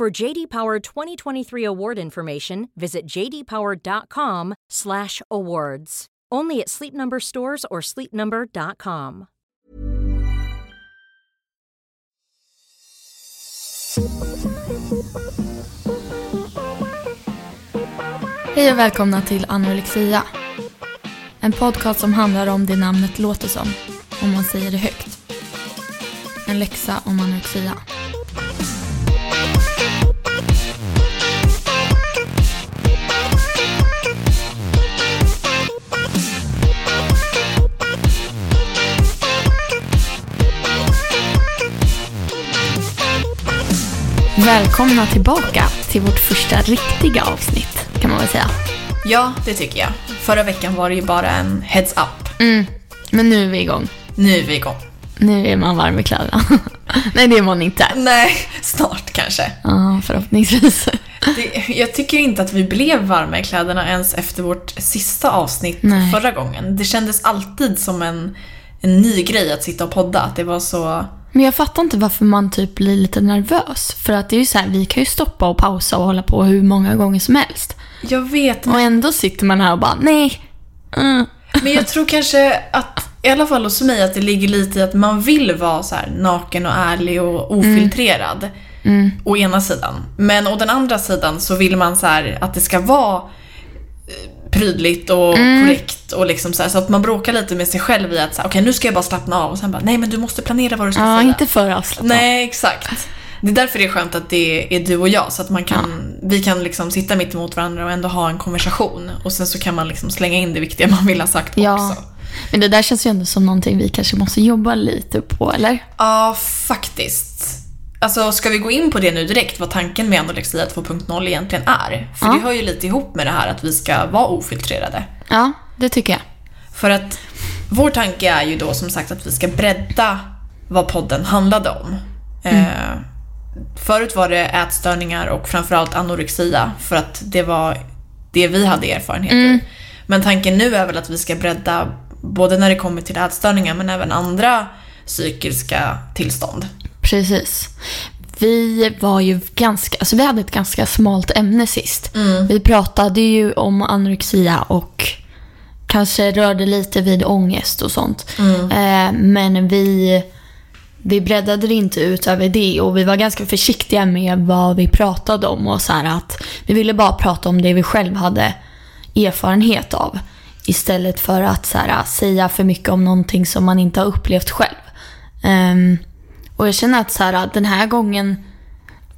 For JD Power 2023 award information, visit jdpower.com/awards. Only at Sleep Number stores or sleepnumber.com. Hej och välkomna till Anorexia. En podcast som handlar om det namnet låter som, om man säger det högt. En läxa om anorexia. Välkomna tillbaka till vårt första riktiga avsnitt, kan man väl säga. Ja, det tycker jag. Förra veckan var det ju bara en heads up. Mm. Men nu är vi igång. Nu är vi igång. Nu är man varm i kläderna. Nej, det är man inte. Nej, snart kanske. Ja, förhoppningsvis. Det, jag tycker inte att vi blev varma i kläderna ens efter vårt sista avsnitt Nej. förra gången. Det kändes alltid som en, en ny grej att sitta och podda. Att det var så... Men jag fattar inte varför man typ blir lite nervös. För att det är ju så här, vi kan ju stoppa och pausa och hålla på hur många gånger som helst. Jag vet, Och ändå sitter man här och bara, nej. Mm. men jag tror kanske att, i alla fall hos mig, att det ligger lite i att man vill vara så här naken och ärlig och ofiltrerad. Mm. Å ena sidan. Men å den andra sidan så vill man så här att det ska vara eh, prydligt och Mm. korrekt och liksom så, här, så att man bråkar lite med sig själv i att okej nu ska jag bara slappna av och sen bara nej men du måste planera vad du ska Ja, säga. inte för avslappnat. Nej, exakt. Det är därför det är skönt att det är du och jag så att man kan, vi kan liksom sitta mitt emot varandra och ändå ha en konversation och sen så kan man liksom slänga in det viktiga man vill ha sagt Ja. också. Men det där känns ju ändå som någonting vi kanske måste jobba lite på, eller? Ja, faktiskt. Alltså, ska vi gå in på det nu direkt, vad tanken med anorexia 2.0 egentligen är? För Ja. det hör ju lite ihop med det här att vi ska vara ofiltrerade. Ja, det tycker jag. För att vår tanke är ju då som sagt att vi ska bredda vad podden handlade om. Eh, förut var det ätstörningar och framförallt anorexia för att det var det vi hade erfarenheter. Men tanken nu är väl att vi ska bredda både när det kommer till ätstörningar men även andra psykiska tillstånd. Precis. Vi var ju ganska, alltså vi hade ett ganska smalt ämne sist. Vi pratade ju om anorexia och kanske rörde lite vid ångest och sånt. Eh, men vi, vi breddade det inte ut över det och vi var ganska försiktiga med vad vi pratade om och så här att vi ville bara prata om det vi själv hade erfarenhet av. Istället för att så här, säga för mycket om någonting som man inte har upplevt själv. Ehm, och jag känner att så här, den här gången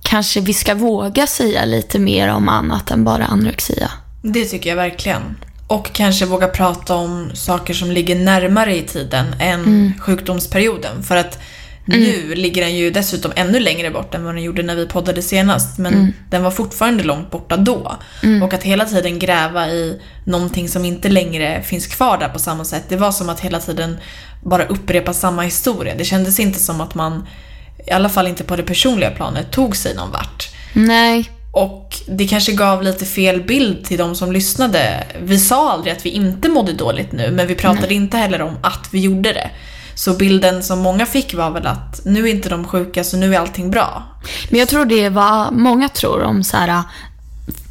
kanske vi ska våga säga lite mer om annat än bara anorexia. Det tycker jag verkligen. Och kanske våga prata om saker som ligger närmare i tiden än sjukdomsperioden. För att nu ligger den ju dessutom ännu längre bort än vad den gjorde när vi poddade senast. Men den var fortfarande långt borta då. Och att hela tiden gräva i någonting som inte längre finns kvar där på samma sätt. Det var som att hela tiden bara upprepa samma historia. Det kändes inte som att man, i alla fall inte på det personliga planet, tog sig någon vart. Nej, Och det kanske gav lite fel bild till de som lyssnade. Vi sa aldrig att vi inte mådde dåligt nu, men vi pratade inte heller om att vi gjorde det. Så bilden som många fick var väl att nu är inte de sjuka så nu är allting bra. men jag tror det är vad många tror om så här,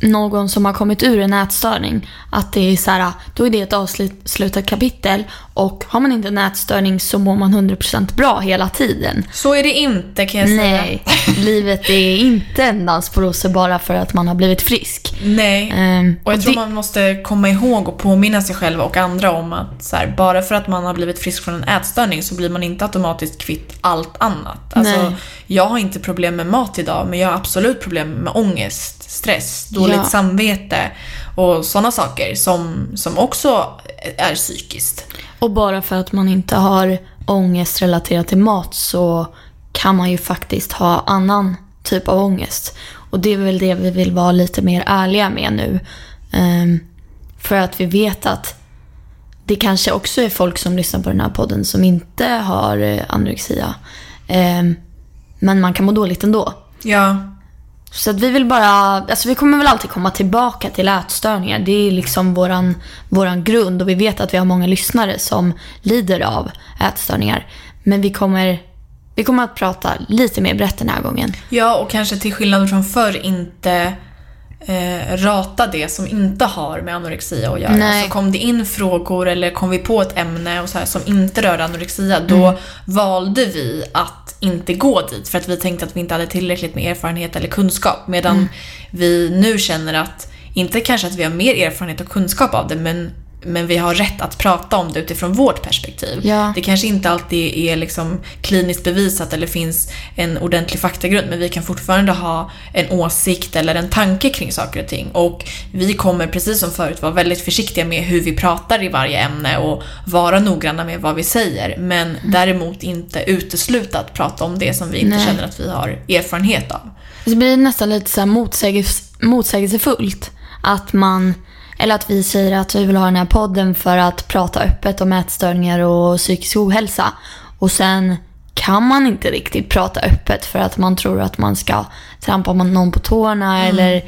någon som har kommit ur en ätstörning. Att det är så här, då är det ett avslutat kapitel och har man inte en ätstörning så mår man 100% bra hela tiden. Så är det inte kan jag säga. Nej, livet är inte en dans på rosor bara för att man har blivit frisk. Nej. Ehm, Och jag och tror det- man måste komma ihåg och påminna sig själv och andra om att så här, bara för att man har blivit frisk från en ätstörning så blir man inte automatiskt kvitt allt annat. Alltså, Nej. jag har inte problem med mat idag men jag har absolut problem med ångest, stress, dåligt Ja. samvete och sådana saker som, som också är psykiskt. Och bara för att man inte har ångest relaterat till mat så kan man ju faktiskt ha annan typ av ångest. Och det är väl det vi vill vara lite mer ärliga med nu. Ehm, för att vi vet att det kanske också är folk som lyssnar på den här podden som inte har eh, anorexia. Ehm, men man kan må dåligt ändå. Ja. Så att vi vill bara, alltså vi kommer väl alltid komma tillbaka till ätstörningar. Det är liksom våran, våran grund och vi vet att vi har många lyssnare som lider av ätstörningar. Men vi kommer, vi kommer att prata lite mer brett den här gången. Ja, och kanske till skillnad från förr inte eh, rata det som inte har med anorexia att göra. Nej. Så kom det in frågor eller kom vi på ett ämne och så här, som inte rörde anorexia, då Mm. valde vi att inte gå dit för att vi tänkte att vi inte hade tillräckligt med erfarenhet eller kunskap. Medan Mm. vi nu känner att, inte kanske att vi har mer erfarenhet och kunskap av det, men men vi har rätt att prata om det utifrån vårt perspektiv. Ja. Det kanske inte alltid är liksom kliniskt bevisat eller finns en ordentlig faktagrund men vi kan fortfarande ha en åsikt eller en tanke kring saker och ting. Och vi kommer precis som förut vara väldigt försiktiga med hur vi pratar i varje ämne och vara noggranna med vad vi säger. Men däremot inte utesluta att prata om det som vi inte Nej. känner att vi har erfarenhet av. Det blir nästan lite så här motsägels, motsägelsefullt. Att man, eller att vi säger att vi vill ha den här podden för att prata öppet om ätstörningar och psykisk ohälsa. Och sen kan man inte riktigt prata öppet för att man tror att man ska trampa någon på tårna eller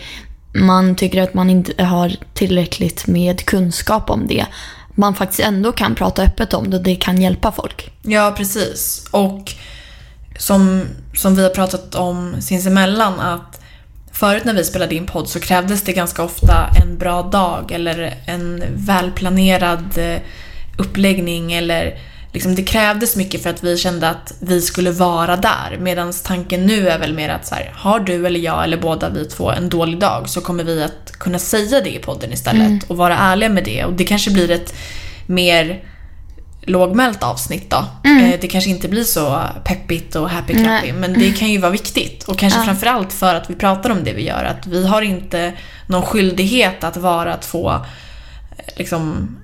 man tycker att man inte har tillräckligt med kunskap om det. Man faktiskt ändå kan prata öppet om det och det kan hjälpa folk. Ja, precis. Och som, som vi har pratat om sinsemellan att förut när vi spelade in podd så krävdes det ganska ofta en bra dag eller en välplanerad eh, uppläggning eller liksom det krävdes mycket för att vi kände att vi skulle vara där. Medan tanken nu är väl mer att så här, har du eller jag eller båda vi två en dålig dag så kommer vi att kunna säga det i podden istället och vara ärliga med det. Och det kanske blir ett mer lågmält avsnitt då. Eh, Det kanske inte blir så peppigt och happy clappy, men det kan ju vara viktigt. Och kanske Ja. framförallt för att vi pratar om det vi gör. Att vi har inte någon skyldighet att vara två eh, liksom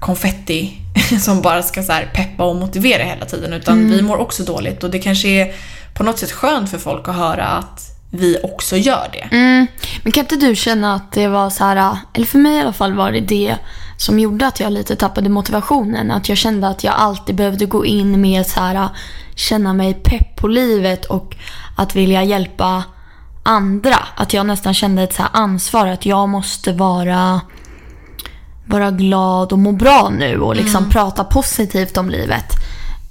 konfetti som bara ska så här peppa och motivera hela tiden. Utan vi mår också dåligt och det kanske är på något sätt skönt för folk att höra att vi också gör det. Mm. Men kan inte du känna att det var så här, eller för mig i alla fall var det det som gjorde att jag lite tappade motivationen. Att jag kände att jag alltid behövde gå in med så här, känna mig pepp på livet och att vilja hjälpa andra. Att jag nästan kände ett så ansvar att jag måste vara, vara glad och må bra nu och liksom prata positivt om livet.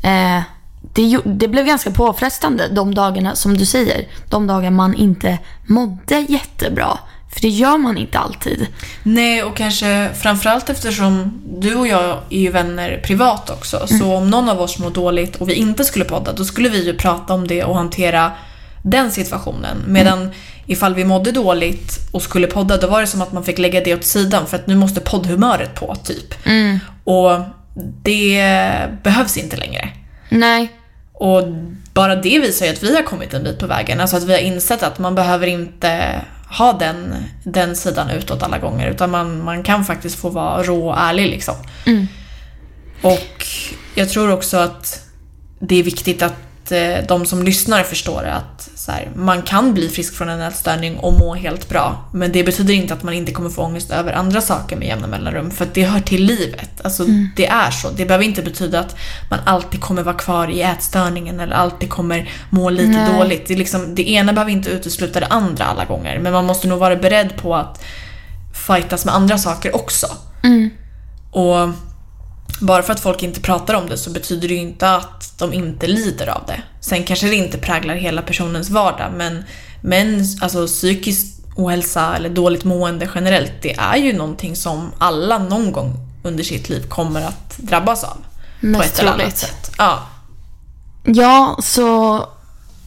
Eh, det, det blev ganska påfrestande de dagarna, som du säger, de dagar man inte mådde jättebra. För det gör man inte alltid. Nej, och kanske framförallt eftersom du och jag är ju vänner privat också. Så om någon av oss mår dåligt och vi inte skulle podda, då skulle vi ju prata om det och hantera den situationen. Medan ifall vi mådde dåligt och skulle podda, då var det som att man fick lägga det åt sidan för att nu måste poddhumöret på, typ. Och det behövs inte längre. Nej. Och bara det visar ju att vi har kommit en bit på vägen. Alltså att vi har insett att man behöver inte ha den, den sidan utåt alla gånger. Utan man, man kan faktiskt få vara rå och ärlig liksom. Och jag tror också att det är viktigt att eh, de som lyssnar förstår att här, man kan bli frisk från en ätstörning och må helt bra. Men det betyder inte att man inte kommer få ångest över andra saker med jämna mellanrum. För det hör till livet. Alltså det är så. Det behöver inte betyda att man alltid kommer vara kvar i ätstörningen eller alltid kommer må lite Nej. dåligt. Det, liksom, det ena behöver inte utesluta det andra alla gånger. Men man måste nog vara beredd på att fightas med andra saker också. Och bara för att folk inte pratar om det så betyder det ju inte att de inte lider av det. Sen kanske det inte präglar hela personens vardag men, men alltså psykisk ohälsa eller dåligt mående generellt det är ju någonting som alla någon gång under sitt liv kommer att drabbas av. på Mest ett eller annat troligt. sätt. Ja. Ja, så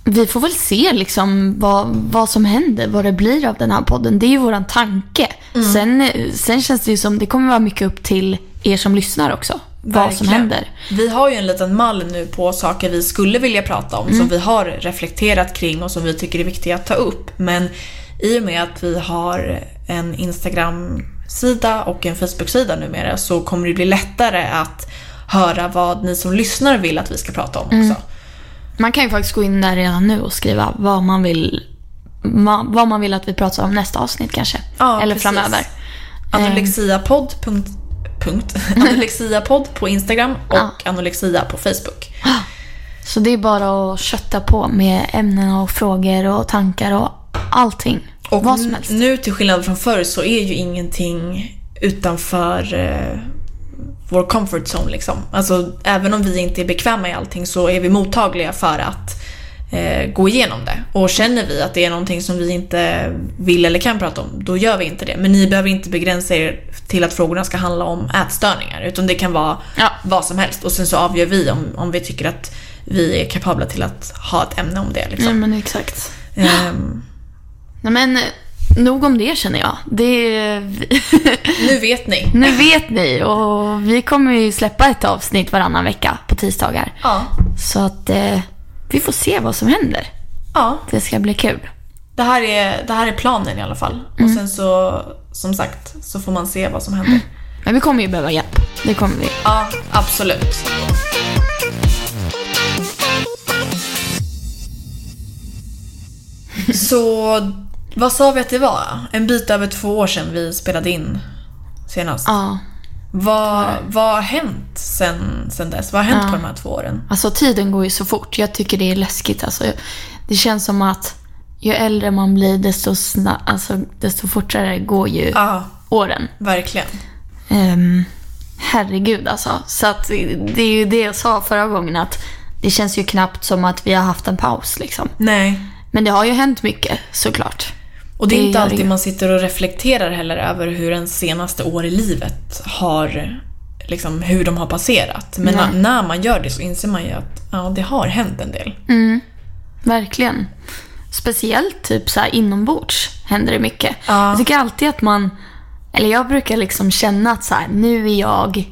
vi får väl se liksom vad, vad som händer, vad det blir av den här podden. Det är ju våran tanke. Sen, sen känns det ju som det kommer vara mycket upp till er som lyssnar också. Vad som Verkligen. händer. Vi har ju en liten mall nu på saker vi skulle vilja prata om som vi har reflekterat kring och som vi tycker är viktiga att ta upp. Men i och med att vi har en Instagram-sida och en Facebook-sida numera så kommer det bli lättare att höra vad ni som lyssnar vill att vi ska prata om också. Man kan ju faktiskt gå in där redan nu och skriva vad man vill vad man vill att vi pratar om nästa avsnitt kanske. Ja, Eller precis. framöver. Anorexiapodd. Punkt. Anorexiapodd på Instagram och anorexia på Facebook. Så det är bara att kötta på med ämnen och frågor och tankar och allting. Och vad som helst. nu till skillnad från förr så är ju ingenting utanför eh, vår comfort zone liksom. Alltså även om vi inte är bekväma i allting så är vi mottagliga för att eh, gå igenom det. Och känner vi att det är någonting som vi inte vill eller kan prata om, då gör vi inte det. Men ni behöver inte begränsa er till att frågorna ska handla om ätstörningar. Utan det kan vara Ja. vad som helst. Och sen så avgör vi om, om vi tycker att vi är kapabla till att ha ett ämne om det. Liksom. men exakt. Ehm, Nej men eh, nog om det känner jag. Det nu vet ni. nu vet ni och vi kommer ju släppa ett avsnitt varannan vecka på tisdagar. Ja. Så att eh, vi får se vad som händer. Ja. Det ska bli kul. Det här, är, det här är planen i alla fall. Och sen så, som sagt, så får man se vad som händer. Men vi kommer ju behöva hjälp. Det kommer vi. Ja, absolut. Så vad sa vi att det var? En bit över två år sedan vi spelade in senast. Ja. Vad, vad har hänt sen, sen dess? Vad har hänt Ja. på de här två åren? Alltså tiden går ju så fort. Jag tycker det är läskigt. Alltså, det känns som att ju äldre man blir desto, sna- alltså, desto fortare går ju Ja, åren. verkligen. Um, herregud alltså. Så att det är ju det jag sa förra gången att det känns ju knappt som att vi har haft en paus liksom. Nej. Men det har ju hänt mycket såklart. Och det är Det inte alltid man sitter och reflekterar heller över hur ens senaste år i livet har, liksom hur de har passerat. Men Nej. när man gör det så inser man ju att ja, det har hänt en del. Verkligen. Speciellt typ så här inombords händer det mycket. Ja. Jag tycker alltid att man, eller jag brukar liksom känna att så här, nu är jag,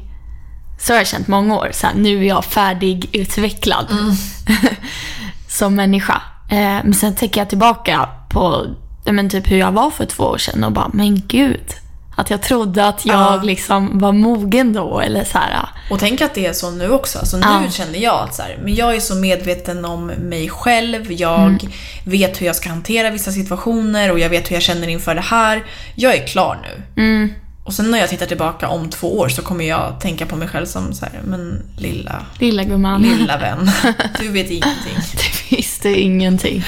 så har jag känt många år, så här, nu är jag färdigutvecklad som människa. Eh, men sen tänker jag tillbaka på men typ hur jag var för två år sedan och bara, men gud. Att jag trodde att jag Ja. liksom var mogen då eller så här. Och tänk att det är så nu också. Så nu Ja. känner jag att så här, men jag är så medveten om mig själv. Jag Mm. vet hur jag ska hantera vissa situationer och jag vet hur jag känner inför det här. Jag är klar nu. Mm. Och sen när jag tittar tillbaka om två år så kommer jag tänka på mig själv som så här, men lilla, Lilla gumman. lilla vän. Du vet ingenting. Du visste ingenting.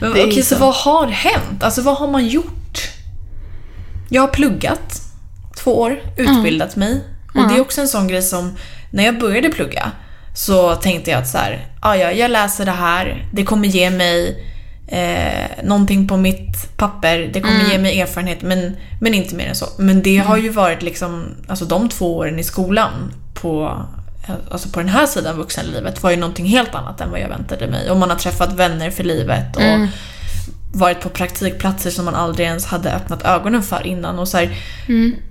Men Okej, så så. vad har hänt? Alltså vad har man gjort? Jag har pluggat två år, utbildat mig. Och det är också en sån grej som, när jag började plugga så tänkte jag att så här, "Ah, ja, jag läser det här, det kommer ge mig eh, någonting på mitt papper, det kommer ge mig erfarenhet, men, men inte mer än så. Men det har ju varit liksom, alltså de två åren i skolan på Alltså på den här sidan vuxenlivet var ju någonting helt annat än vad jag väntade mig. Och man har träffat vänner för livet och varit på praktikplatser som man aldrig ens hade öppnat ögonen för innan. Och så här,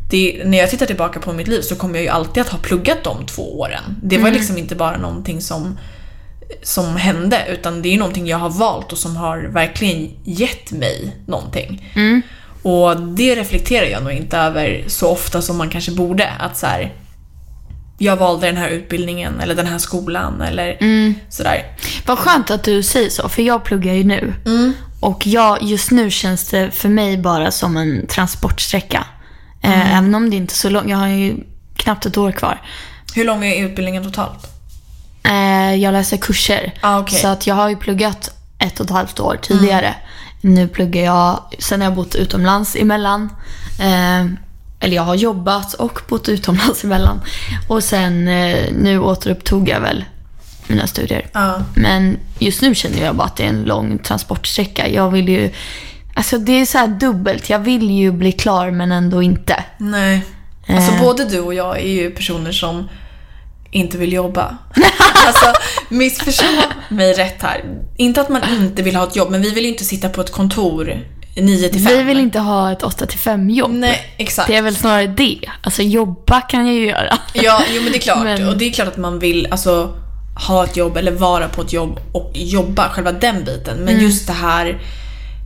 det, när jag tittar tillbaka på mitt liv så kommer jag ju alltid att ha pluggat de två åren. Det var liksom inte bara någonting som, som hände utan det är någonting jag har valt och som har verkligen gett mig någonting. Och det reflekterar jag nog inte över så ofta som man kanske borde. Att så här, jag valde den här utbildningen eller den här skolan eller sådär. Vad skönt att du säger så, för jag pluggar ju nu. Och jag, just nu känns det för mig bara som en transportsträcka. Eh, även om det inte är så långt. Jag har ju knappt ett år kvar. Hur lång är utbildningen totalt? Eh, jag läser kurser. Ah, okej. Så att jag har ju pluggat ett och ett halvt år tidigare. Nu pluggar jag, sen har jag bott utomlands emellan. Eh, eller jag har jobbat och bott utomlands emellan. Och sen eh, nu återupptog jag väl mina studier. Ja. Men just nu känner jag bara att det är en lång transportsträcka. Jag vill ju... Alltså det är så här dubbelt. Jag vill ju bli klar men ändå inte. Nej. Alltså Eh. både du och jag är ju personer som inte vill jobba. alltså missförstå mig rätt här. Inte att man inte vill ha ett jobb, men vi vill ju inte sitta på ett kontor 9 till 5. Vi vill inte ha ett 8-5 jobb. Nej, exakt. Det är väl snarare det. Alltså jobba kan jag ju göra. Ja, jo men det är klart. Men- Och det är klart att man vill alltså, ha ett jobb eller vara på ett jobb och jobba, själva den biten. Men Mm. just det här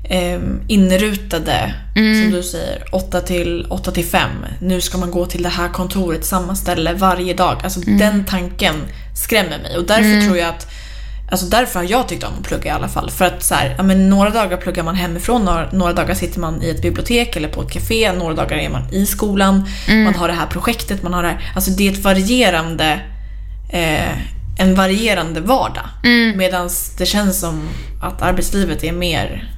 eh, inrutade, Mm. som du säger, 8 till, 8 till 5. Nu ska man gå till det här kontoret, samma ställe varje dag. Alltså Mm. den tanken skrämmer mig. Och därför tror jag att Alltså därför har jag tyckt om att plugga i alla fall. För att så här, ja, men några dagar pluggar man hemifrån, några, några dagar sitter man i ett bibliotek eller på ett café, några dagar är man i skolan, man har det här projektet, man har det här, Alltså det är ett varierande, eh, en varierande vardag. Mm. Medan det känns som att arbetslivet är mer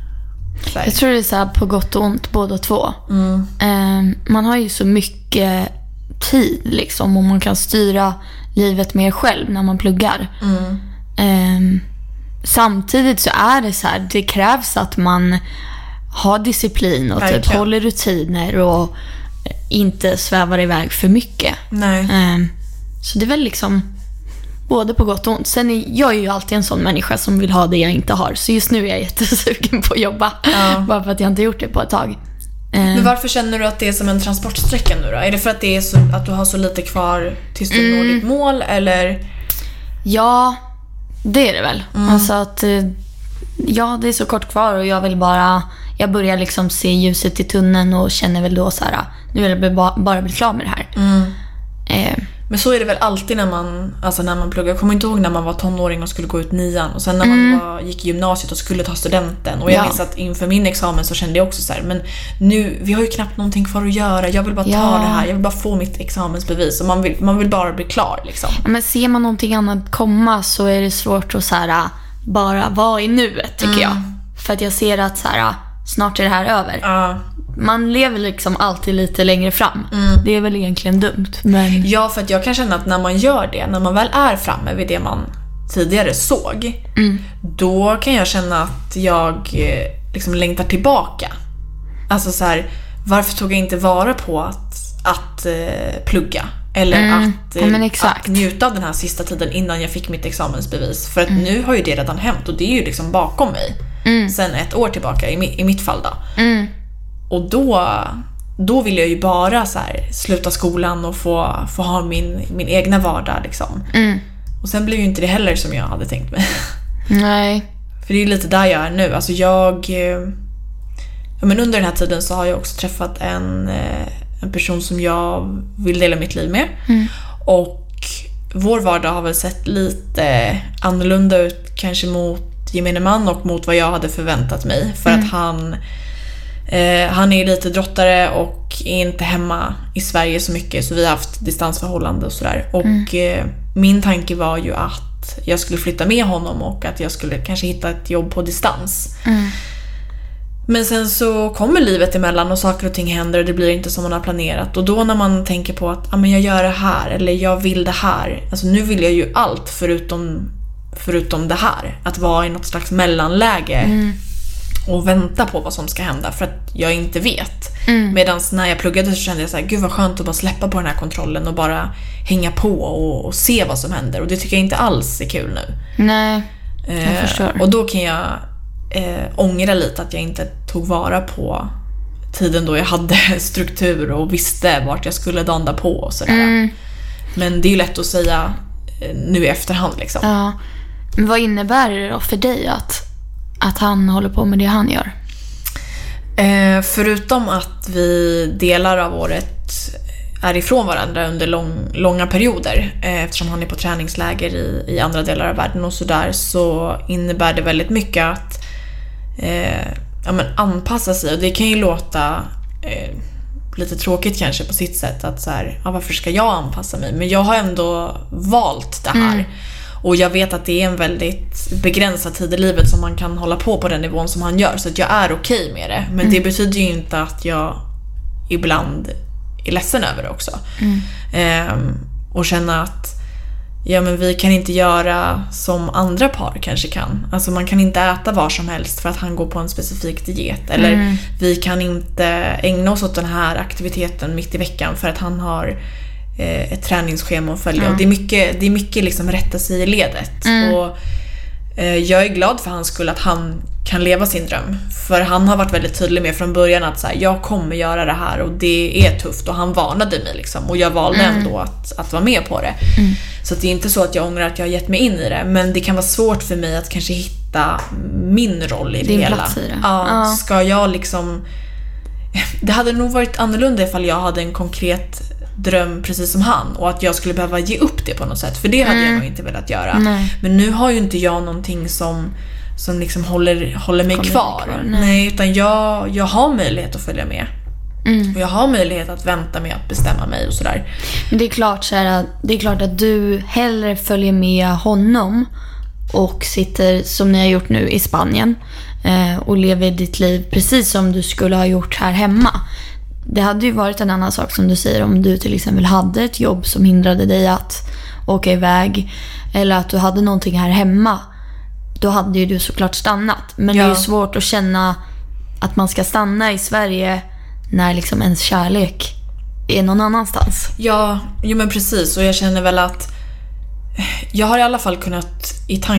så här, Jag tror det är så här på gott och ont båda två. Mm. Eh, man har ju så mycket tid liksom och man kan styra livet mer själv när man pluggar. Mm. Eh, samtidigt så är det så här, det krävs att man har disciplin och typ håller rutiner och inte svävar iväg för mycket. Eh, så det är väl liksom både på gott och ont. Sen är jag är ju alltid en sån människa som vill ha det jag inte har. Så just nu är jag jättesugen på att jobba. Ja. Bara för att jag inte gjort det på ett tag. Eh, Men varför känner du att det är som en transportsträcka nu då? Är det för att, det är så, att du har så lite kvar tills du når ditt mål eller? Ja, det är det väl. Alltså att, eh, ja, det är så kort kvar och jag vill bara, jag börjar liksom se ljuset i tunneln och känner väl då så här, nu vill jag bara, bli klar med det här. Eh, Men så är det väl alltid när man, alltså när man pluggar. Jag kommer inte ihåg när man var tonåring och skulle gå ut nian och sen när man var, gick i gymnasiet och skulle ta studenten. Och jag Ja. minns att inför min examen så kände jag också så här, men nu, vi har ju knappt någonting kvar att göra. Jag vill bara ta Ja. det här, jag vill bara få mitt examensbevis. Och man vill, man vill bara bli klar liksom. ja, men ser man någonting annat komma så är det svårt att så här, bara vara i nuet tycker jag. För att jag ser att så här, snart är det här över. Ja. Man lever liksom alltid lite längre fram. Det är väl egentligen dumt. Men Ja, för att jag kan känna att när man gör det, när man väl är framme vid det man tidigare såg, då kan jag känna att jag eh, liksom längtar tillbaka. Alltså så här, varför tog jag inte vara på att, att eh, plugga? Eller att, eh, att njuta av den här sista tiden innan jag fick mitt examensbevis. För att nu har ju det redan hänt och det är ju liksom bakom mig. Sen ett år tillbaka, i, i mitt fall då. mm, Och då, då vill jag ju bara så här, sluta skolan och få, få ha min, min egna vardag. Liksom. mm, Och sen blev ju inte det heller som jag hade tänkt mig. nej. För det är lite där jag är nu. Alltså jag... eh, Ja, men under den här tiden så har jag också träffat en, eh, en person som jag vill dela mitt liv med. Och vår vardag har väl sett lite annorlunda ut kanske mot gemene man och mot vad jag hade förväntat mig. För att han, eh, han är lite drottare och är inte hemma i Sverige så mycket så vi har haft distansförhållande och sådär. Och eh, min tanke var ju att jag skulle flytta med honom och att jag skulle kanske hitta ett jobb på distans. Men sen så kommer livet emellan och saker och ting händer och det blir inte som man har planerat. Och då när man tänker på att ah, men jag gör det här eller jag vill det här. Alltså nu vill jag ju allt förutom, förutom det här. Att vara i något slags mellanläge och vänta på vad som ska hända för att jag inte vet. Medan när jag pluggade så kände jag så här, gud vad skönt att bara släppa på den här kontrollen och bara hänga på och, och se vad som händer. Och det tycker jag inte alls är kul nu. Nej. Eh, förstår. Och då kan jag eh, ångra lite att jag inte tog vara på tiden då jag hade struktur och visste vart jag skulle danda på och sådär. Mm. Men det är ju lätt att säga eh, nu i efterhand liksom. Ja. Men vad innebär det då för dig att, att han håller på med det han gör? Eh, förutom att vi delar av året är ifrån varandra under lång, långa perioder eh, eftersom han är på träningsläger i, i andra delar av världen och sådär så innebär det väldigt mycket att eh, ja, men anpassa sig och det kan ju låta eh, lite tråkigt kanske på sitt sätt att så här, ja, varför ska jag anpassa mig? Men jag har ändå valt det här. Och jag vet att det är en väldigt begränsad tid i livet som man kan hålla på på den nivån som han gör. Så jag är okej med det. Men det betyder ju inte att jag ibland är ledsen över det också. Ehm, och känna att ja, men vi kan inte göra som andra par kanske kan. Alltså man kan inte äta var som helst för att han går på en specifik diet. Eller vi kan inte ägna oss åt den här aktiviteten mitt i veckan för att han har ett träningsschema att följa. Och det är mycket, det är mycket liksom rätta sig i ledet. Och, eh, jag är glad för hans skull att han kan leva sin dröm. För han har varit väldigt tydlig med från början att så här, jag kommer göra det här och det är tufft. Och han varnade mig liksom. Och jag valde ändå att, att vara med på det. Så att det är inte så att jag ångrar att jag har gett mig in i det. Men det kan vara svårt för mig att kanske hitta min roll i det Din hela. plats i det. Ja, Ja. Ska jag liksom... Det hade nog varit annorlunda ifall jag hade en konkret dröm precis som han och att jag skulle behöva ge upp det på något sätt. För det hade jag nog inte velat göra. Nej. Men nu har ju inte jag någonting som, som liksom håller, håller mig Håller kvar. kvar, nej. nej. utan jag, jag har möjlighet att följa med. Mm. Och jag har möjlighet att vänta med att bestämma mig och sådär. Men det är, klart så här, det är klart att du hellre följer med honom och sitter som ni har gjort nu i Spanien eh, och lever ditt liv precis som du skulle ha gjort här hemma. Det hade ju varit en annan sak som du säger om du till exempel hade ett jobb som hindrade dig att åka iväg eller att du hade någonting här hemma. Då hade ju du såklart stannat. Men det är Ja. ju svårt att känna att man ska stanna i Sverige när liksom ens kärlek är någon annanstans. Ja, jo men precis. Och jag känner väl att jag har i alla fall kunnat i tanken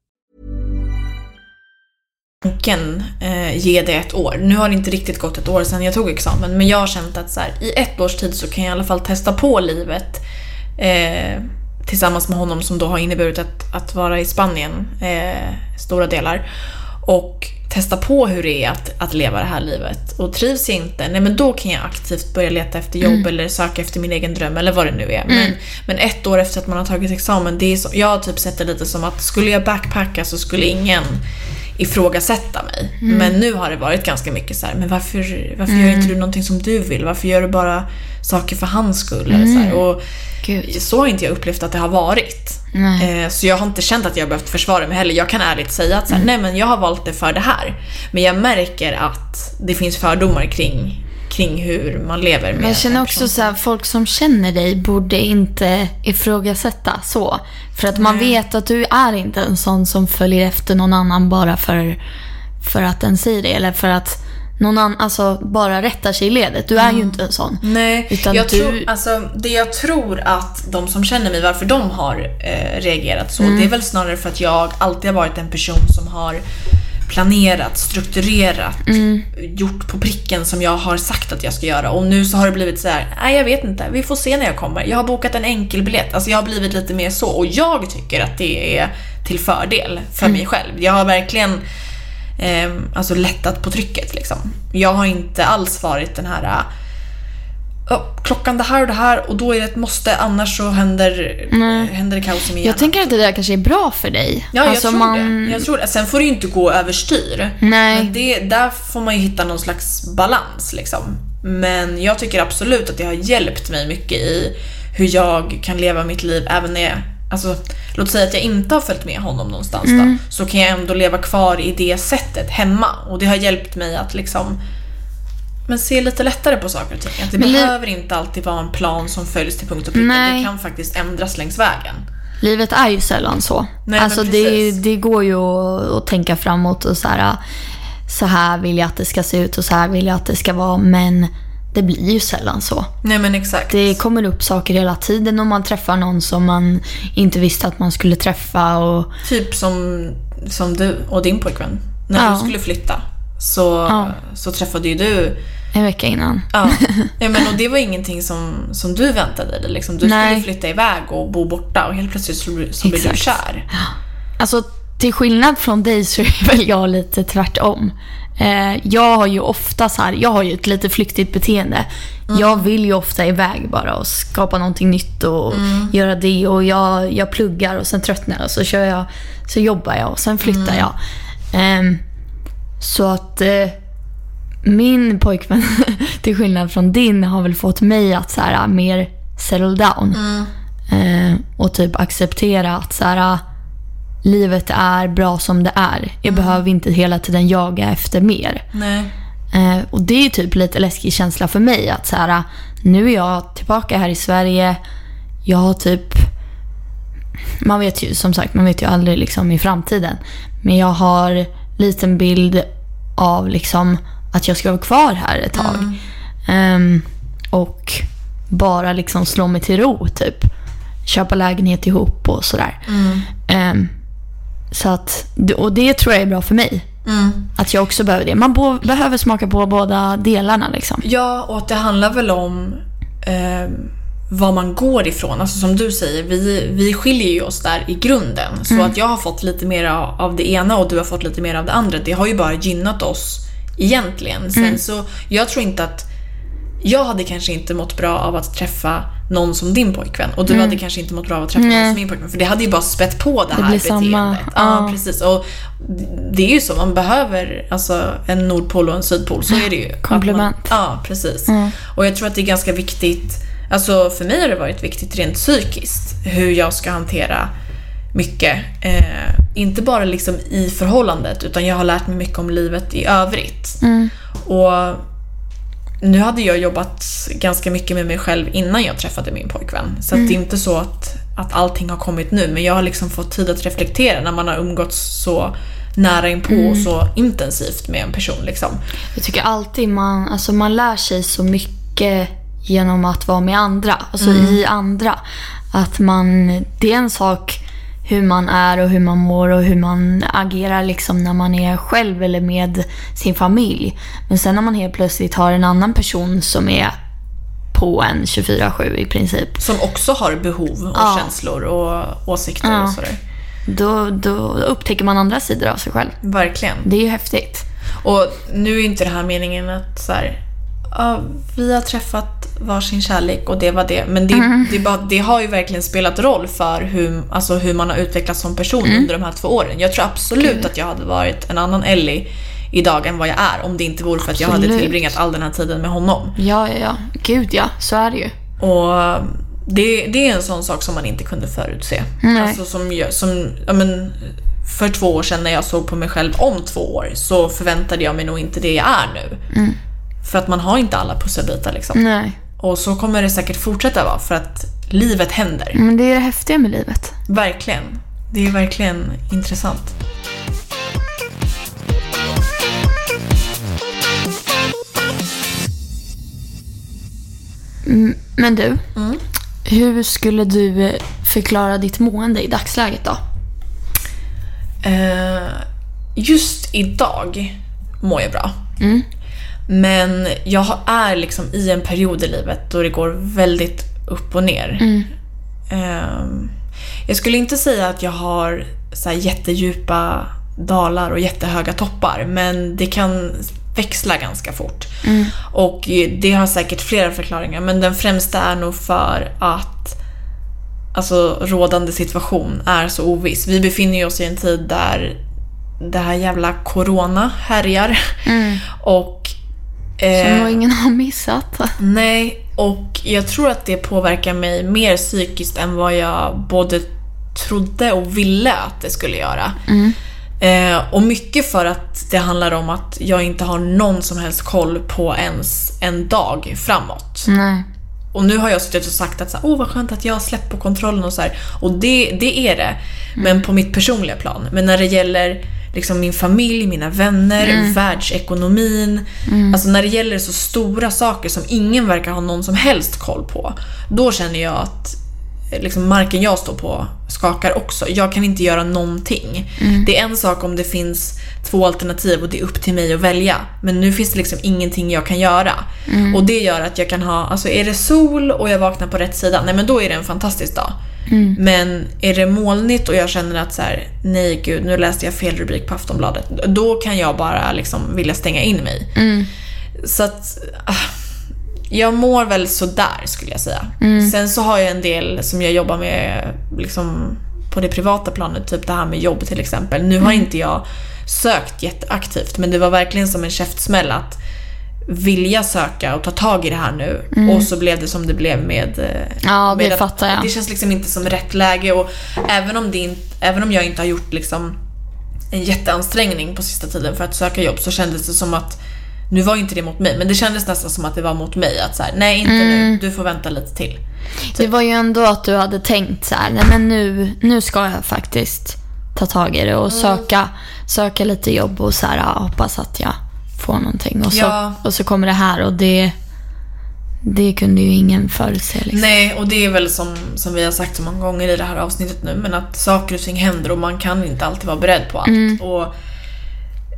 eh, ge det ett år. Nu har det inte riktigt gått ett år sedan jag tog examen men jag har känt att så här, i ett års tid så kan jag i alla fall testa på livet eh, tillsammans med honom som då har inneburit att, att vara i Spanien eh, stora delar. Och testa på hur det är att, att leva det här livet. Och trivs jag inte, nej men då kan jag aktivt börja leta efter jobb eller söka efter min egen dröm eller vad det nu är. Men, men ett år efter att man har tagit examen, det är så, jag har typ sett det lite som att skulle jag backpacka så skulle ingen ifrågasätta mig. Men nu har det varit ganska mycket så här, men varför, varför gör inte du någonting som du vill? Varför gör du bara saker för hans skull? Eller så, här? Och Gud. så har inte jag upplevt att det har varit. Eh, Så jag har inte känt att jag har behövt försvara mig heller. Jag kan ärligt säga att så här, nej men jag har valt det för det här. Men jag märker att det finns fördomar kring, kring hur man lever med Men jag känner också så här, folk som känner dig borde inte ifrågasätta så. För att man vet att du är inte en sån som följer efter någon annan bara för, för att den säger det. Eller för att någon annan alltså, bara rättar sig i ledet. Du är ju inte en sån. Nej, Utan jag du- tror, alltså, det jag tror att de som känner mig, varför de har eh, reagerat så, Mm. det är väl snarare för att jag alltid har varit en person som har planerat, strukturerat, Mm. gjort på pricken som jag har sagt att jag ska göra. Och nu så har det blivit så här: nej jag vet inte, vi får se när jag kommer. Jag har bokat en enkel biljett. Alltså jag har blivit lite mer så. Och jag tycker att det är till fördel för Mm. mig själv. Jag har verkligen eh, alltså lättat på trycket liksom. Jag har inte alls varit den här äh, "Ja, klockan det här och det här och då är det ett måste annars så händer, eh, händer det kaos i min hjärna. Jag tänker att det där kanske är bra för dig. Ja, jag, Alltså, tror man- det. jag tror det. Sen får det ju inte gå överstyr. Nej. Men det, där får man ju hitta någon slags balans liksom. Men jag tycker absolut att det har hjälpt mig mycket i hur jag kan leva mitt liv även när jag Alltså, låt säga att jag inte har följt med honom någonstans Mm. då, så kan jag ändå leva kvar i det sättet hemma. Och det har hjälpt mig att liksom men se lite lättare på saker och ting. Att det Men behöver inte alltid vara en plan som följs till punkt och pricka. Nej. Det kan faktiskt ändras längs vägen. Livet är ju sällan så. men alltså det, det går ju att, att tänka framåt och så här, så här vill jag att det ska se ut och så här vill jag att det ska vara. Men det blir ju sällan så. Nej men exakt. Det kommer upp saker hela tiden om man träffar någon som man inte visste att man skulle träffa. Och, Typ som, som du och din pojkvän. När Ja. du skulle flytta så, Ja. så träffade ju du... en vecka innan. Ja. ja, men, och det var ingenting som, som du väntade dig. Liksom. Du Nej. skulle flytta iväg och bo borta och helt plötsligt så, så blev du kär. Alltså till skillnad från dig så är väl jag lite tvärtom. Eh, jag har ju ofta så här, jag har ju ett lite flyktigt beteende. Jag vill ju ofta iväg bara och skapa någonting nytt och göra det. Och jag, jag pluggar och sen tröttnar jag och så, kör jag, så jobbar jag och sen flyttar jag. Ehm, så att eh, min pojkvän, till skillnad från din, har väl fått mig att så här, mer settle down. Eh, och typ acceptera att så här, livet är bra som det är. Jag behöver inte hela tiden jaga efter mer. Nej. Eh, och det är typ lite läskig känsla för mig att så här, nu är jag tillbaka här i Sverige. Jag har typ, man vet ju som sagt, man vet ju aldrig liksom i framtiden. Men jag har liten bild av liksom att jag ska vara kvar här ett tag. Ehm, och bara liksom slå mig till ro typ. Köpa lägenhet ihop och sådär. Ehm, så att, och det tror jag är bra för mig. Att jag också behöver det. Man bo, behöver smaka på båda delarna liksom. Ja, och att det handlar väl om eh, var man går ifrån. Alltså som du säger, vi, vi skiljer ju oss där i grunden. Så att jag har fått lite mer av av det ena och du har fått lite mer av det andra. Det har ju bara gynnat oss egentligen. Sen så, jag tror inte att jag hade kanske inte mått bra av att träffa någon som din pojkvän och du hade kanske inte mått bra av att träffa någon som min pojkvän. För det hade ju bara spett på det, Det här beteendet. samma. Ja, Ja. precis. Och det är ju så, man behöver alltså, en nordpol och en sydpol. Så är det ju. Komplement. Man, ja, precis. Och jag tror att det är ganska viktigt, alltså för mig har det varit viktigt rent psykiskt hur jag ska hantera mycket. Eh, inte bara liksom i förhållandet utan jag har lärt mig mycket om livet i övrigt. Och nu hade jag jobbat ganska mycket med mig själv innan jag träffade min pojkvän. Så att det är inte så att, att allting har kommit nu men jag har liksom fått tid att reflektera när man har umgåtts så nära inpå och så intensivt med en person. Liksom. Jag tycker alltid man, alltså man lär sig så mycket genom att vara med andra. Alltså i andra. Att man, det är en sak hur man är och hur man mår och hur man agerar liksom när man är själv eller med sin familj. Men sen när man helt plötsligt har en annan person som är på en 24-7 i princip. Som också har behov och Ja. känslor och åsikter Ja. och sådär. Då, då upptäcker man andra sidor av sig själv. Verkligen. Det är ju häftigt. Och nu är inte det här meningen att så här, ja, vi har träffat varsin kärlek och det var det. Men det, det, är bara, det har ju verkligen spelat roll för hur, alltså hur man har utvecklats som person under de här två åren. Jag tror absolut att jag hade varit en annan Ellie idag än vad jag är om det inte vore för att jag hade tillbringat all den här tiden med honom. Ja, ja, ja. Gud ja, så är det ju. Och det, det är en sån sak som man inte kunde förutse. Nej. Alltså som, som ja, men, för två år sedan när jag såg på mig själv om två år så förväntade jag mig nog inte det jag är nu. För att man har inte alla pusselbitar liksom. Nej. Och så kommer det säkert fortsätta vara för att livet händer. Men det är det häftiga med livet. Verkligen. Det är verkligen intressant. Men du, hur skulle du förklara ditt mående i dagsläget då? Eh, just idag mår jag bra. Men jag är liksom i en period i livet då det går väldigt upp och ner. Eh, jag skulle inte säga att jag har så här jättedjupa dalar och jättehöga toppar, men det kan växla ganska fort. Och det har säkert flera förklaringar, men den främsta är nog för att alltså, rådande situation är så oviss. Vi befinner oss i en tid där det här jävla corona härjar. Och... Som eh, nog ingen har missat. Nej, och jag tror att det påverkar mig mer psykiskt än vad jag både trodde och ville att det skulle göra. Eh, och mycket för att det handlar om att jag inte har någon som helst koll på ens en dag framåt. Nej. Och nu har jag suttit och sagt att så åh vad skönt att jag har släppt på kontrollen och så här. Och det, det är det. Men på mitt personliga plan. Men när det gäller liksom min familj, mina vänner, världsekonomin. Alltså när det gäller så stora saker som ingen verkar ha någon som helst koll på. Då känner jag att eh, liksom marken jag står på skakar också. Jag kan inte göra någonting. Det är en sak om det finns två alternativ och det är upp till mig att välja. Men nu finns det liksom ingenting jag kan göra. Och det gör att jag kan ha, alltså är det sol och jag vaknar på rätt sida, nej men då är det en fantastisk dag. Men är det molnigt och jag känner att så här, nej gud, nu läste jag fel rubrik på Aftonbladet. Då kan jag bara liksom vilja stänga in mig. Så att... ah, jag mår väl sådär skulle jag säga. Sen så har jag en del som jag jobbar med liksom, på det privata planet, typ det här med jobb till exempel. Nu har inte jag sökt jätteaktivt men det var verkligen som en käftsmäll att vilja söka och ta tag i det här nu. Och så blev det som det blev med... eh, Ja, det med att- fattar jag. Det känns liksom inte som rätt läge och även om, det inte, även om jag inte har gjort liksom en jätteansträngning på sista tiden för att söka jobb så kändes det som att nu var inte det mot mig, men det kändes nästan som att det var mot mig. Att så här, nej inte Mm. nu, du får vänta lite till. Det var ju ändå att du hade tänkt så här, nej men nu, nu ska jag faktiskt ta tag i det och söka, söka lite jobb och så här, ja, hoppas att jag får någonting. Och så, Ja. och så kommer det här och det, det kunde ju ingen förutse. Liksom. Nej, och det är väl som, som vi har sagt så många gånger i det här avsnittet nu, men att saker och ting händer och man kan inte alltid vara beredd på allt. Mm. Och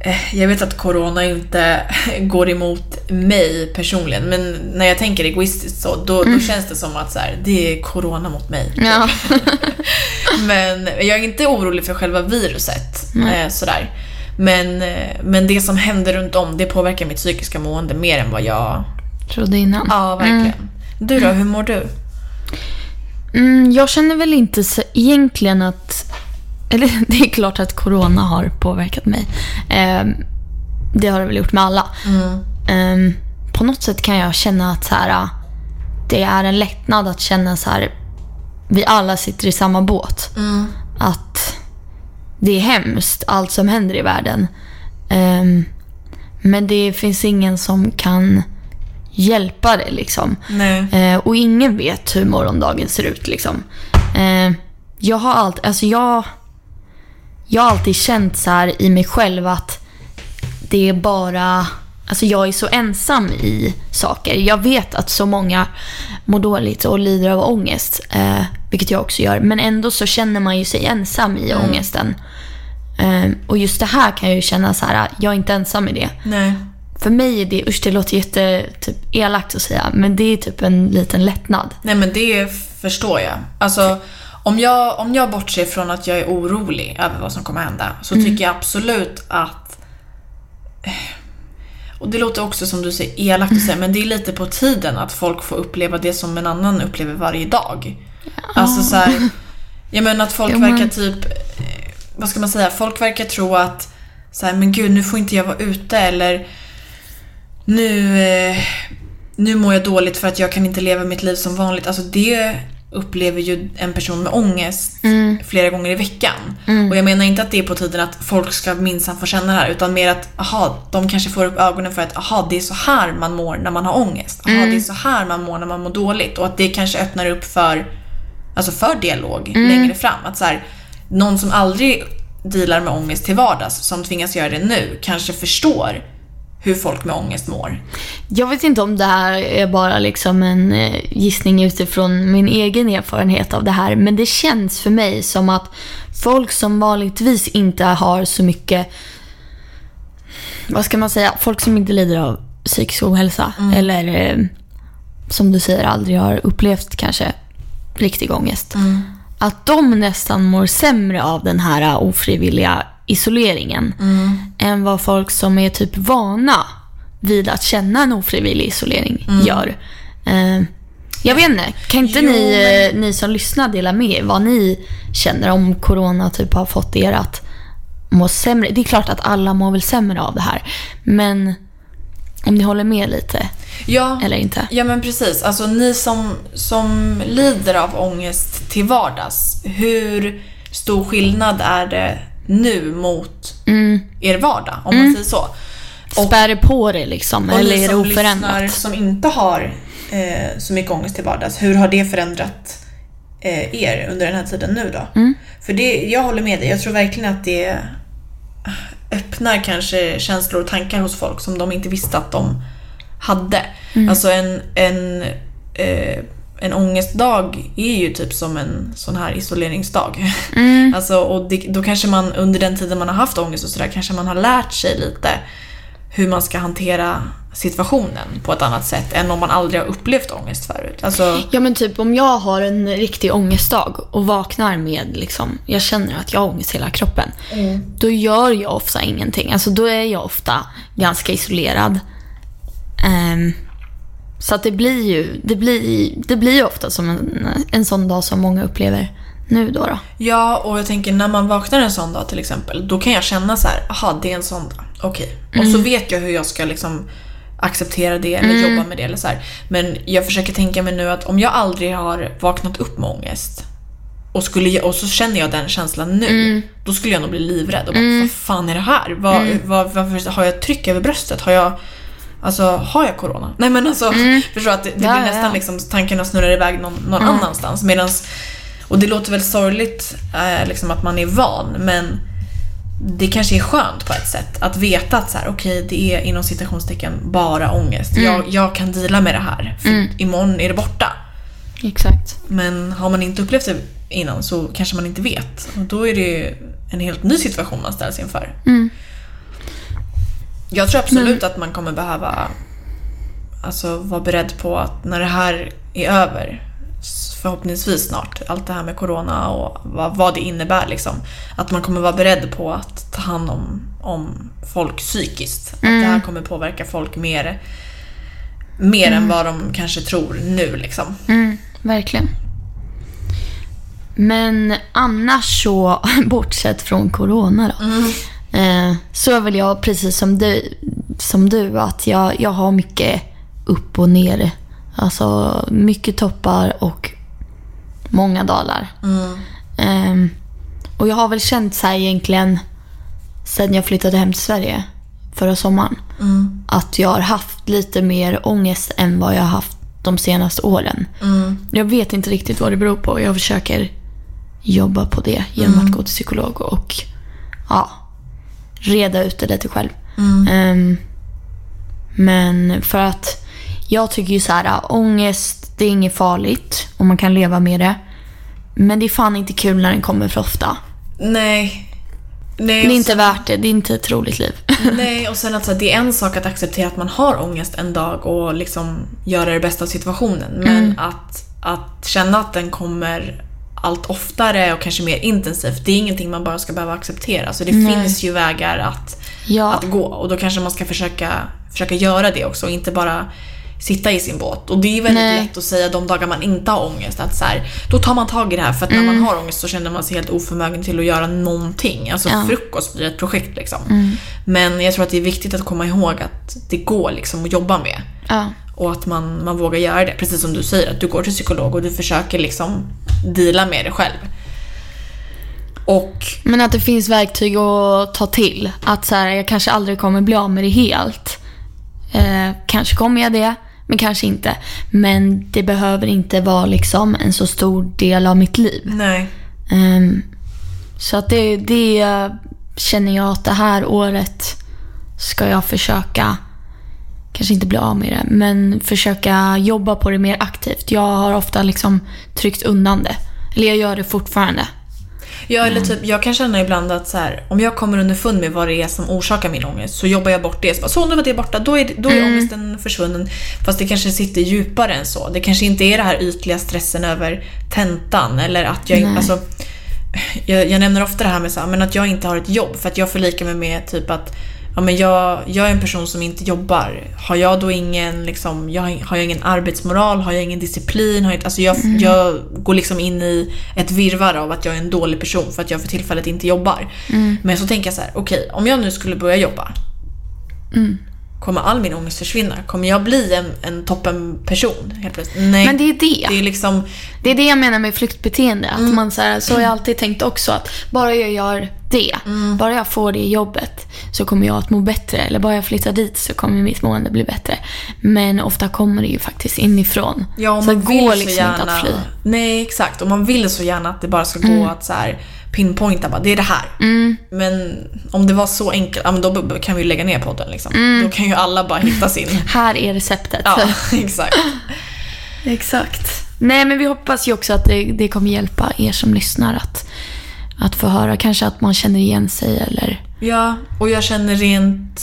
eh, Jag vet att corona inte går emot mig personligen, men när jag tänker egoistiskt så, då, då känns det som att så här, det är corona mot mig. Mm. Ja. Men jag är inte orolig för själva viruset. Eh, sådär. Men, eh, men det som händer runt om, det påverkar mitt psykiska mående mer än vad jag... Trodde innan. Ja, verkligen. Du då, hur mår du? Mm, jag känner väl inte så egentligen att... Eller det är klart att corona har påverkat mig. Ehm, det har det väl gjort med alla. Ehm, på något sätt kan jag känna att så här, det är en lättnad att känna så här. Vi alla sitter i samma båt. Att det är hemskt, allt som händer i världen. Ehm, men det finns ingen som kan hjälpa det liksom. Eh, och ingen vet hur morgondagen ser ut liksom. Eh, jag har alltid, alltså jag, jag har alltid känt så här i mig själv att det är bara, alltså jag är så ensam i saker. Jag vet att så många mår dåligt och lider av ångest, eh, vilket jag också gör. Men ändå så känner man ju sig ensam i ångesten. Eh, och just det här kan jag ju känna så här, jag är inte ensam i det. Nej. För mig är det, usch det låter jätte typ, elakt att säga, men det är typ en liten lättnad. Nej men det förstår jag. Alltså, om jag, om jag bortser från att jag är orolig över vad som kommer hända så tycker jag absolut att... Och det låter också som du säger elakt att säga, men det är lite på tiden att folk får uppleva det som en annan upplever varje dag. Alltså så här, jag menar att folk Jo, men- verkar typ... Vad ska man säga? Folk verkar tro att så här, men gud nu får inte jag vara ute eller nu, eh, nu mår jag dåligt för att jag kan inte leva mitt liv som vanligt. Alltså det upplever ju en person med ångest flera gånger i veckan. Och jag menar inte att det är på tiden att folk ska minsann få känna det här utan mer att aha, de kanske får upp ögonen för att aha, det är så här man mår när man har ångest. Aha, det är så här man mår när man mår dåligt. Och att det kanske öppnar upp för, alltså för dialog längre fram. Att så här, någon som aldrig dealar med ångest till vardags, som tvingas göra det nu, kanske förstår hur folk med ångest mår. Jag vet inte om det här är bara liksom en eh, gissning utifrån min egen erfarenhet av det här. Men det känns för mig som att folk som vanligtvis inte har så mycket, vad ska man säga, folk som inte lider av psykisk ohälsa. Eller eh, som du säger aldrig har upplevt kanske riktig ångest. Att de nästan mår sämre av den här ofrivilliga isoleringen. Än vad folk som är typ vana vid att känna en ofrivillig isolering gör. Eh, jag vet inte, kan inte Jo, ni, eh, ni som lyssnar dela med er vad ni känner om corona typ har fått er att må sämre? Det är klart att alla mår väl sämre av det här. Men om ni håller med lite Ja, eller inte? ja men precis. Alltså ni som, som lider av ångest till vardags, hur stor skillnad är det nu mot er vardag, om man säger så? Och- Spär det på det liksom? Och eller ni är det som oförändrat? lyssnar som inte har eh, så mycket ångest till vardags, hur har det förändrat eh, er under den här tiden nu då? Mm. För det, jag håller med dig, jag tror verkligen att det öppnar kanske känslor och tankar hos folk som de inte visste att de hade. Mm. Alltså en, en, eh, en ångestdag är ju typ som en sån här isoleringsdag. Alltså, och det, då kanske man under den tiden man har haft ångest och sådär kanske man har lärt sig lite hur man ska hantera situationen på ett annat sätt än om man aldrig har upplevt ångest förut. Alltså, Ja men typ om jag har en riktig ångestdag och vaknar med liksom, jag känner att jag har ångest i hela kroppen. Då gör jag ofta ingenting. Alltså då är jag ofta ganska isolerad. Ehm, så att det blir ju, det blir, det blir ju ofta som en, en sån dag som många upplever nu då. då. Ja, och jag tänker när man vaknar en sån dag till exempel, då kan jag känna så här, aha, det är en sån dag. Okej. Och så vet jag hur jag ska liksom acceptera det eller jobba med det eller så här. Men jag försöker tänka mig nu att om jag aldrig har vaknat upp med ångest och, skulle, jag- och så känner jag den känslan nu, då skulle jag nog bli livrädd och bara, vad fan är det här? Vad, vad, varför har jag tryck över bröstet? Har jag Alltså, har jag corona? Nej men alltså, förstår du att det, det blir ja, nästan ja. liksom, tankarna snurrar iväg någon, någon annanstans. Medans, och det låter väl sorgligt eh, liksom att man är van, men det kanske är skönt på ett sätt att veta att så här, okej, det är inom citationstecken bara ångest. Jag, jag kan deala med det här, för imorgon är det borta. Exakt. Men har man inte upplevt det innan så kanske man inte vet. Och då är det en helt ny situation man ställs inför. Jag tror absolut att man kommer behöva alltså, vara beredd på att när det här är över, förhoppningsvis snart, allt det här med corona och vad, vad det innebär liksom. Att man kommer vara beredd på att ta hand om, om folk psykiskt. Att det här kommer påverka folk mer, mer än vad de kanske tror nu liksom. Mm, verkligen. Men annars så, bortsett från corona då. Eh, så är väl jag precis som du, som du att jag, jag har mycket upp och ner. Alltså mycket toppar och många dalar. Ehm, och jag har väl känt så här egentligen sen jag flyttade hem till Sverige förra sommaren. Att jag har haft lite mer ångest än vad jag har haft de senaste åren. Jag vet inte riktigt vad det beror på. Jag försöker jobba på det genom att gå till psykolog och ja, reda ut det lite själv. Ehm, men för att jag tycker ju så här, ångest det är inget farligt och man kan leva med det. Men det är fan inte kul när den kommer för ofta. Nej. Nej, Det är inte värt det. Det är inte ett roligt liv. Nej, och sen att så här, det är en sak att acceptera att man har ångest en dag och liksom göra det bästa av situationen. Men att, att känna att den kommer allt oftare och kanske mer intensivt, det är ingenting man bara ska behöva acceptera. Så det finns ju vägar att, Ja. att gå och då kanske man ska försöka, försöka göra det också och inte bara sitta i sin båt. Och det är väldigt Nej. lätt att säga de dagar man inte har ångest att så här, då tar man tag i det här för att när man har ångest så känner man sig helt oförmögen till att göra någonting. Alltså Ja. frukost blir ett projekt liksom. Men jag tror att det är viktigt att komma ihåg att det går liksom att jobba med. Ja. Och att man, man vågar göra det. Precis som du säger, att du går till psykolog och du försöker liksom deala med det själv. Och Men att det finns verktyg att ta till. Att så här, jag kanske aldrig kommer bli av med det helt. Eh, kanske kommer jag det, men kanske inte. Men det behöver inte vara liksom en så stor del av mitt liv. nej. Ehm, så att det, det känner jag att det här året ska jag försöka, kanske inte bli av med det, men försöka jobba på det mer aktivt. Jag har ofta liksom tryckt undan det. Eller jag gör det fortfarande. Ja, eller typ, jag kan känna ibland att så här, om jag kommer underfund med vad det är som orsakar min ångest så jobbar jag bort det. Så, bara, så nu var det borta, då är, då är ångesten försvunnen. Fast det kanske sitter djupare än så. Det kanske inte är det här ytliga stressen över tentan eller att jag Nej. alltså, jag, jag nämner ofta det här med så här, men att jag inte har ett jobb för att jag förlikar mig med typ att ja, men jag, jag är en person som inte jobbar. Har jag då ingen, liksom, jag, har- jag ingen arbetsmoral? Har jag ingen disciplin? Har jag, alltså jag, jag går liksom in i ett virrvarr av att jag är en dålig person för att jag för tillfället inte jobbar. Men så tänker jag så här: okej, om jag nu skulle börja jobba. Kommer all min ångest försvinna? Kommer jag bli en, en toppen person helt plötsligt? Nej. Men det är det. Det är liksom, Det är det jag menar med flyktbeteende. Att Mm. man så, här, så har jag alltid tänkt också att bara jag gör det, Mm. bara jag får det jobbet så kommer jag att må bättre. Eller bara jag flyttar dit så kommer mitt mående bli bättre. Men ofta kommer det ju faktiskt inifrån. Ja, och så man det går liksom gärna... inte att fly. Nej, exakt. Och man vill så gärna att det bara ska gå Mm. att så här pinpointa bara, det är det här. Men om det var så enkelt, ja, men då kan vi ju lägga ner podden liksom. Mm. Då kan ju alla bara hitta sin. Här är receptet. Ja, exakt. Exakt. Nej, men vi hoppas ju också att det, det kommer hjälpa er som lyssnar att, att få höra. Kanske att man känner igen sig eller... Ja, och jag känner rent,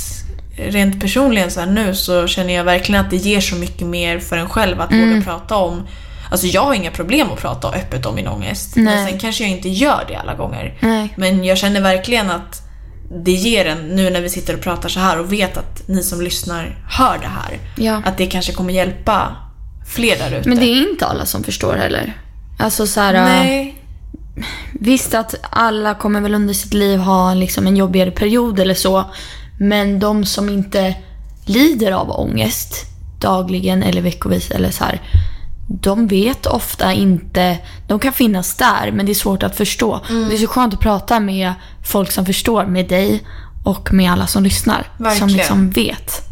rent personligen så här nu så känner jag verkligen att det ger så mycket mer för en själv att Mm. våga prata om Alltså jag har inga problem att prata öppet om min ångest. Nej. Men sen kanske jag inte gör det alla gånger. Nej. Men jag känner verkligen att det ger en, nu när vi sitter och pratar så här och vet att ni som lyssnar hör det här. Ja. Att det kanske kommer hjälpa fler där ute. Men det är inte alla som förstår heller. Alltså så här, Nej. Visst att alla kommer väl under sitt liv ha liksom en jobbigare period eller så. Men de som inte lider av ångest dagligen eller veckovis eller så här. De vet ofta inte, de kan finnas där men det är svårt att förstå. Mm. Det är så skönt att prata med folk som förstår, med dig och med alla som lyssnar. Som Verkligen. liksom vet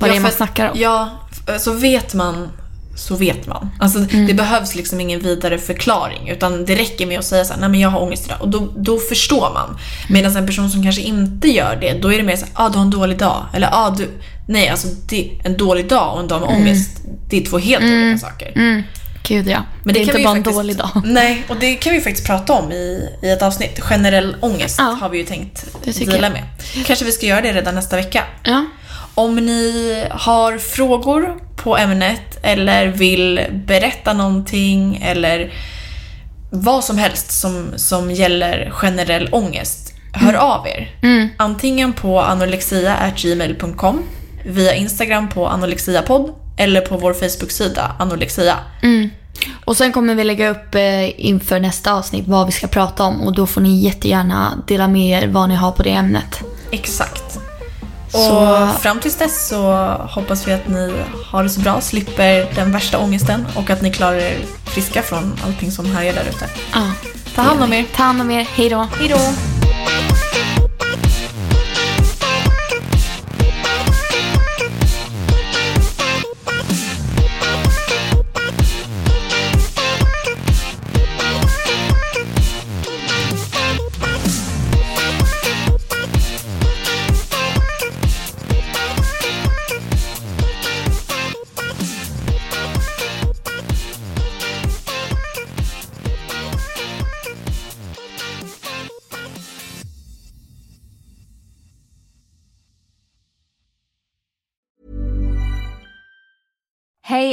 vad det är man snackar om. Ja, så vet man så vet man. Alltså, Mm. Det behövs liksom ingen vidare förklaring utan det räcker med att säga så här, nej men jag har ångest idag och då, då förstår man. Medan en person som kanske inte gör det, då är det mer så här, ah, du har en dålig dag. Eller ah, du... Nej, alltså det, en dålig dag och en dag med ångest, det är två helt olika saker. Mm. Gud ja. Men det är kan inte bara en faktiskt- dålig dag. Nej, och det kan vi faktiskt prata om i, i ett avsnitt. Generell ångest Ja. har vi ju tänkt Det dela med. Kanske vi ska göra det redan nästa vecka. Ja. Om ni har frågor på ämnet eller vill berätta någonting eller vad som helst som, som gäller generell ångest, hör av er. Antingen på anorexia.gmail.com, via Instagram på anorexiapodd eller på vår Facebook-sida anorexia. Och sen kommer vi lägga upp eh, inför nästa avsnitt vad vi ska prata om och då får ni jättegärna dela med er vad ni har på det ämnet. Exakt. Och Så- fram tills dess så hoppas vi att ni har det så bra, slipper den värsta ångesten och att ni klarar er friska från allting som härjar där ute. Ja. Ta hand om er. Ta hand om er. Hej då. Hej då!